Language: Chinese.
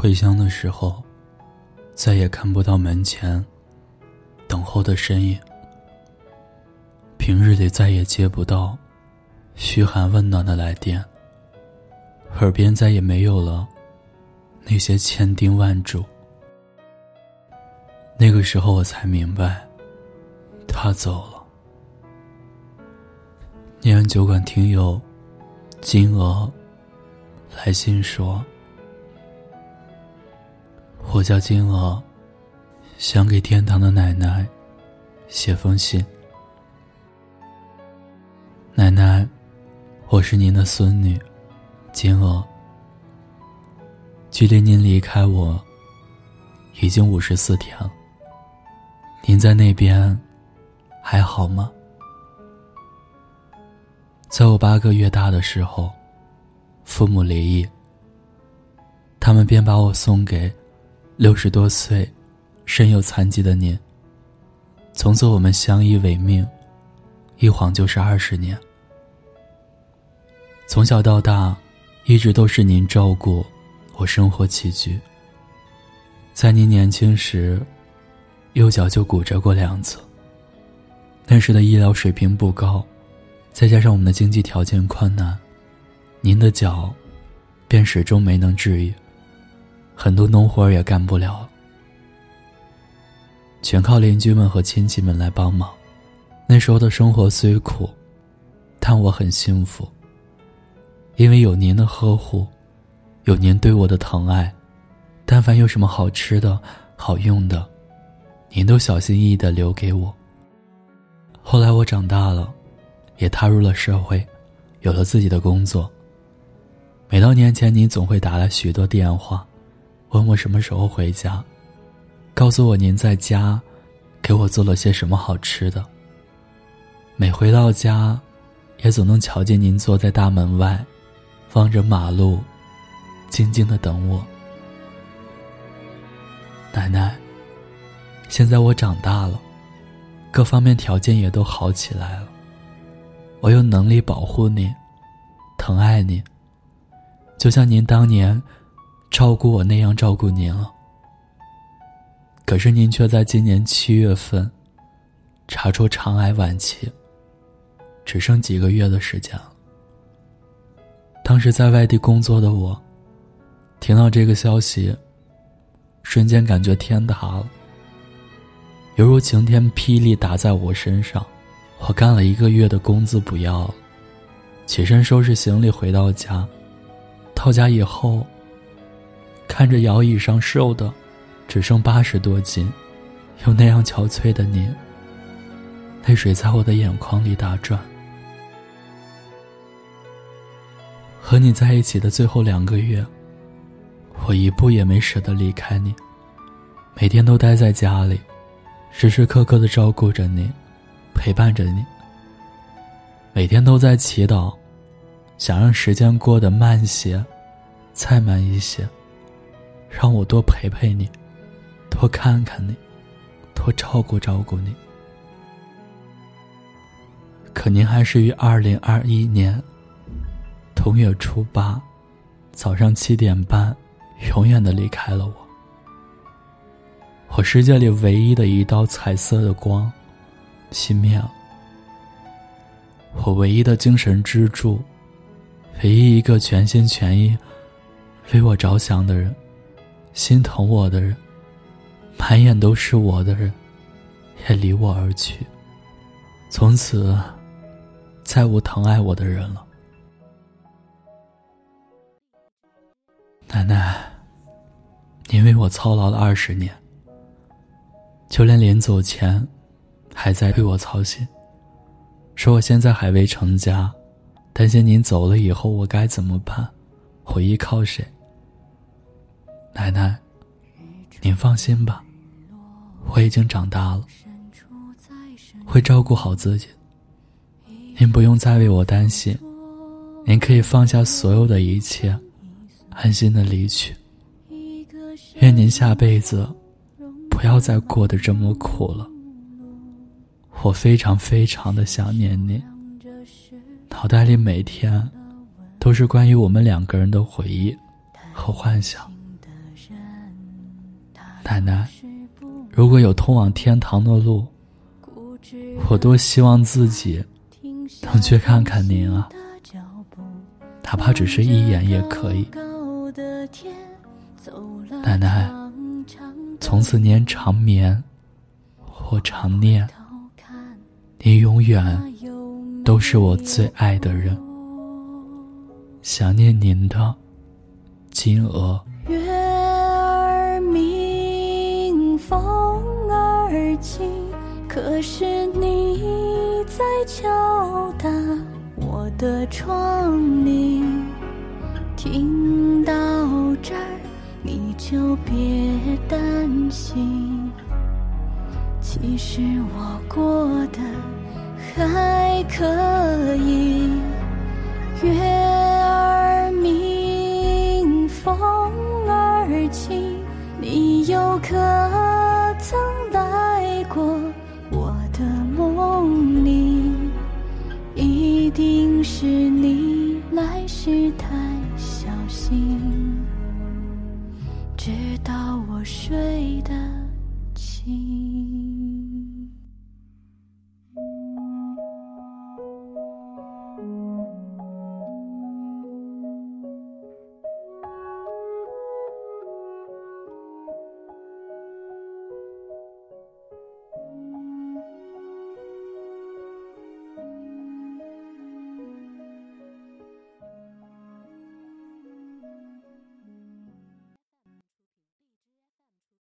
回乡的时候，再也看不到门前等候的身影。平日里再也接不到嘘寒问暖的来电，耳边再也没有了那些千叮万嘱。那个时候，我才明白，他走了。念安酒馆听友金额来信说。我叫金娥，想给天堂的奶奶写封信。奶奶，我是您的孙女，金娥。距离您离开我已经五十四天了。您在那边还好吗？在我八个月大的时候，父母离异，他们便把我送给。六十多岁，身有残疾的您。从此我们相依为命，一晃就是二十年。从小到大，一直都是您照顾我生活起居。在您年轻时，右脚就骨折过两次。那时的医疗水平不高，再加上我们的经济条件困难，您的脚便始终没能治愈。很多农活也干不了，全靠邻居们和亲戚们来帮忙。那时候的生活虽苦，但我很幸福。因为有您的呵护，有您对我的疼爱，但凡有什么好吃的、好用的，您都小心翼翼的留给我。后来我长大了，也踏入了社会，有了自己的工作。每到年前，您总会打来许多电话。问我什么时候回家，告诉我您在家，给我做了些什么好吃的。每回到家，也总能瞧见您坐在大门外，望着马路，静静的等我。奶奶，现在我长大了，各方面条件也都好起来了，我有能力保护你，疼爱你，就像您当年。照顾我那样照顾您了，可是您却在今年七月份查出肠癌晚期，只剩几个月的时间了。当时在外地工作的我，听到这个消息，瞬间感觉天塌了，犹如晴天霹雳打在我身上。我干了一个月的工资不要了，起身收拾行李回到家，到家以后。看着摇椅上瘦的，只剩八十多斤，又那样憔悴的你，泪水在我的眼眶里打转。和你在一起的最后两个月，我一步也没舍得离开你，每天都待在家里，时时刻刻的照顾着你，陪伴着你。每天都在祈祷，想让时间过得慢些，再慢一些。让我多陪陪你，多看看你，多照顾照顾你。可您还是于二零二一年同月初八早上七点半，永远的离开了我。我世界里唯一的一道彩色的光熄灭了。我唯一的精神支柱，唯一一个全心全意为我着想的人。心疼我的人，满眼都是我的人，也离我而去。从此，再无疼爱我的人了。奶奶，您为我操劳了二十年，就连临走前，还在为我操心，说我现在还未成家，担心您走了以后我该怎么办，我依靠谁？奶奶，您放心吧，我已经长大了，会照顾好自己。您不用再为我担心，您可以放下所有的一切，安心的离去。愿您下辈子不要再过得这么苦了。我非常非常的想念您，脑袋里每天都是关于我们两个人的回忆和幻想。奶奶，如果有通往天堂的路，我多希望自己能去看看您啊，哪怕只是一眼也可以。奶奶，从此您长眠或常念，您永远都是我最爱的人。想念您的金娥。可是你在敲打我的窗棂。听到这儿，你就别担心，其实我过得还可以。一定是你来时太小心直到我睡得轻。